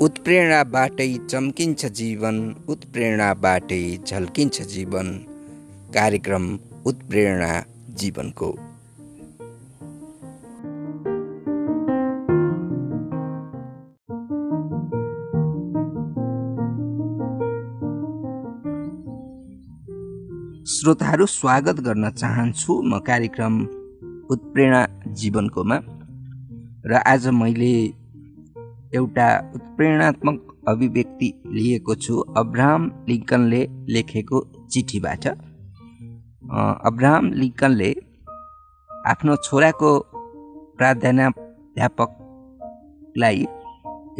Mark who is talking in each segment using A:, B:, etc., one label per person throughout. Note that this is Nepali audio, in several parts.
A: उत्प्रेरणाबाटै चम्किन्छ जीवन उत्प्रेरणाबाटै झल्किन्छ जीवन। कार्यक्रम उत्प्रेरणा जीवनको। श्रोताहरू स्वागत गर्न चाहन्छु म कार्यक्रम उत्प्रेरणा जीवनकोमा। र आज मैले एउटा उत्प्रेरणात्मक अभिव्यक्ति लिएको छु। अब्राहम लिङ्कनले लेखेको चिठीबाट। अब्राहम लिङ्कनले आफ्नो छोराको प्राध्यापकलाई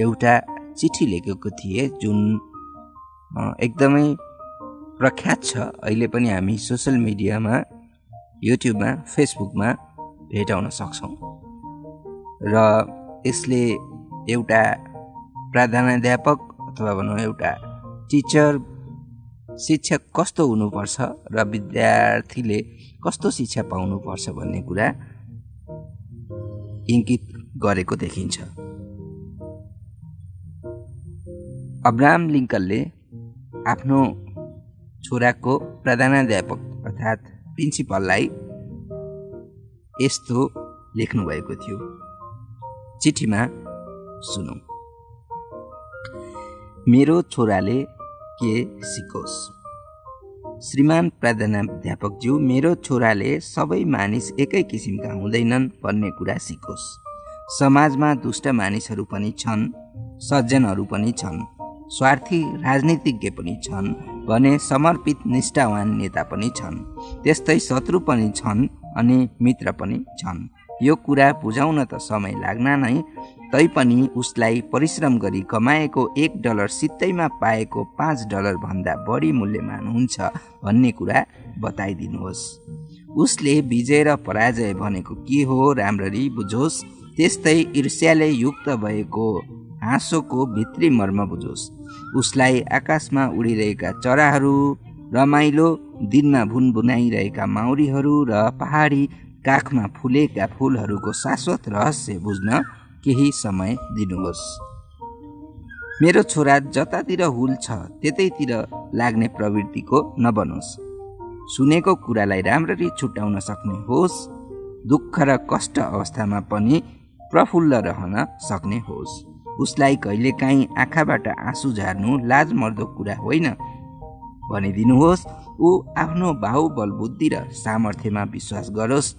A: एउटा चिठी लेखेको थिए जुन एकदमै प्रख्यात छ। अहिले पनि हामी सोसियल मिडियामा युट्युबमा फेसबुकमा भेटाउन सक्छौँ। र यसले एउटा प्राध्यापक अथवा भनौँ एउटा टिचर शिक्षक कस्तो हुनुपर्छ र विद्यार्थीले कस्तो शिक्षा पाउनुपर्छ भन्ने कुरा इङ्कित गरेको देखिन्छ। अब्राहम लिङ्कनले आफ्नो छोराको प्रधानाध्यापक अर्थात् प्रिन्सिपललाई यस्तो लेख्नुभएको थियो। चिठीमा सुनौ। मेरो छोराले के सिकोस्? श्रीमान प्रधानाध्यापकज्यू मेरो छोराले सबै मानिस एकै किसिमका हुँदैनन् भन्ने कुरा सिकोस्। समाजमा दुष्ट मानिसहरू पनि छन् सज्जनहरू पनि छन् स्वार्थी राजनीतिज्ञ पनि छन् भने समर्पित निष्ठावान नेता पनि छन् त्यस्तै शत्रु पनि छन् अनि मित्र पनि छन्। यो कुरा बुझाउन त समय लाग्न नै तैपनि उसलाई परिश्रम गरी कमाएको एक डलर सित्तैमा पाएको पाँच डलरभन्दा बढी मूल्यमान हुन्छ भन्ने कुरा बताइदिनुहोस्। उसले विजय र पराजय भनेको के हो राम्ररी बुझोस् त्यस्तै ईर्ष्याले युक्त भएको हाँसोको भित्री मर्म बुझोस्। उसलाई आकाशमा उडिरहेका चराहरू रमाइलो दिनमा भुनभुनाइरहेका माउरीहरू र पहाडी काखमा फुलेका फुलहरूको शाश्वत रहस्य बुझ्न केही समय दिनुहोस्। मेरो छोरा जतातिर हुल छ त्यतैतिर लाग्ने प्रवृत्तिको नबनोस्। सुनेको कुरालाई राम्ररी छुट्याउन सक्ने होस् दुःख र कष्ट अवस्थामा पनि प्रफुल्ल रहन सक्ने होस्। उसलाई कहिलेकाहीँ आँखाबाट आँसु झार्नु लाज मर्दो कुरा होइन भनिदिनुहोस् ऊ आफ्नो बाहुबल बुद्धि र सामर्थ्यमा विश्वास गरोस्।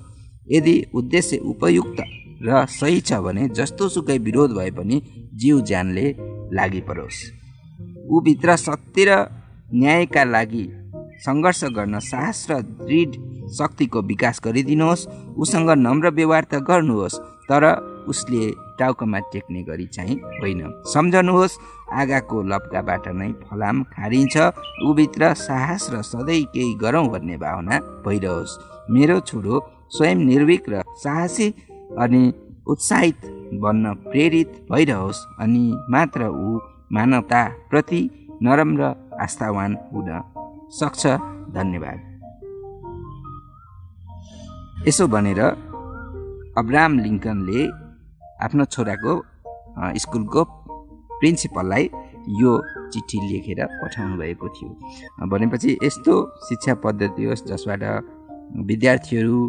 A: यदि उद्देश्य उपयुक्त र सही छ भने जस्तो सुकै विरोध भए पनि जीव ज्यानले लागि परोस्। ऊभित्र सत्य र न्यायका लागि सङ्घर्ष गर्न साहस र दृढ शक्तिको विकास गरिदिनुहोस् उसँग नम्र व्यवहार त गर्नुहोस् तर उसले टाउकोमा टेक्ने गरी चाहिँ होइन। सम्झनुहोस् आगाको लप्काबाट नै फलाम खारिन्छ ऊभित्र साहस र सधैँ केही गरौँ भन्ने भावना भइरहोस्। मेरो छोरो स्वयं निर्विक र साहसी अनि उत्साहित बन्न प्रेरित भइरहोस् अनि मात्र ऊ मानवता प्रति नरम र आस्थावान हुन सक्छ। धन्यवाद। यसो भनेर अब्राम लिङ्कनले आफ्नो छोराको स्कुलको प्रिन्सिपललाई यो चिठी लेखेर पठाउनु भएको थियो। भनेपछि यस्तो शिक्षा पद्धति होस् जसबाट विद्यार्थीहरू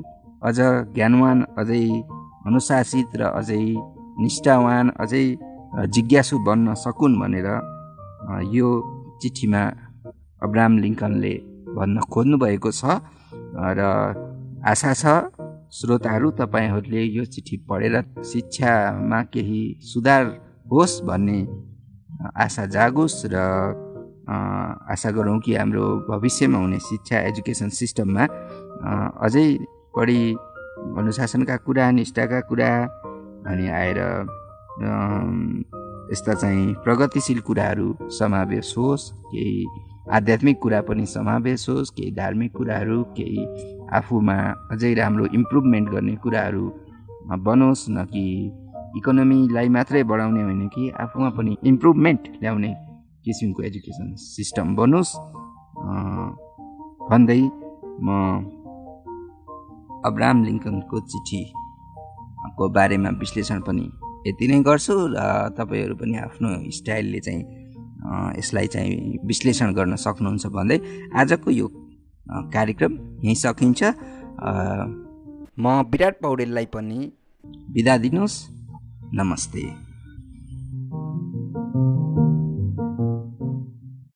A: अझ ज्ञानवान अझै अनुशासित र अझै निष्ठावान अझै जिज्ञासु बन्न सकुन् भनेर यो चिठीमा अब्राम लिङ्कनले भन्न खोज्नु भएको छ र आशा छ श्रोताहरू तपाईँहरूले यो चिठी पढेर शिक्षामा केही सुधार होस् भन्ने आशा जागोस् र आशा गरौँ कि हाम्रो भविष्यमा हुने शिक्षा एजुकेसन सिस्टममा अझै बढी अनुशासनका कुरा निष्ठाका कुरा अनि आएर यस्ता चाहिँ प्रगतिशील कुराहरू समावेश होस् केही आध्यात्मिक कुरा पनि समावेश होस् केही धार्मिक कुराहरू केही आफूमा अझै राम्रो इम्प्रुभमेन्ट गर्ने कुराहरूमा बनोस् न कि इकोनोमीलाई मात्रै बढाउने होइन कि आफूमा पनि इम्प्रुभमेन्ट ल्याउने किसिमको एजुकेसन सिस्टम बनोस्। भन्दै म अब्राम लिङ्कनको चिठीको बारेमा विश्लेषण पनि यति नै गर्छु र तपाईँहरू पनि आफ्नो स्टाइलले चाहिँ यसलाई चाहिँ विश्लेषण गर्न सक्नुहुन्छ भन्दै आजको यो कार्यक्रम यहीँ सकिन्छ। म विराट पौडेललाई पनि बिदा दिनुहोस्। नमस्ते।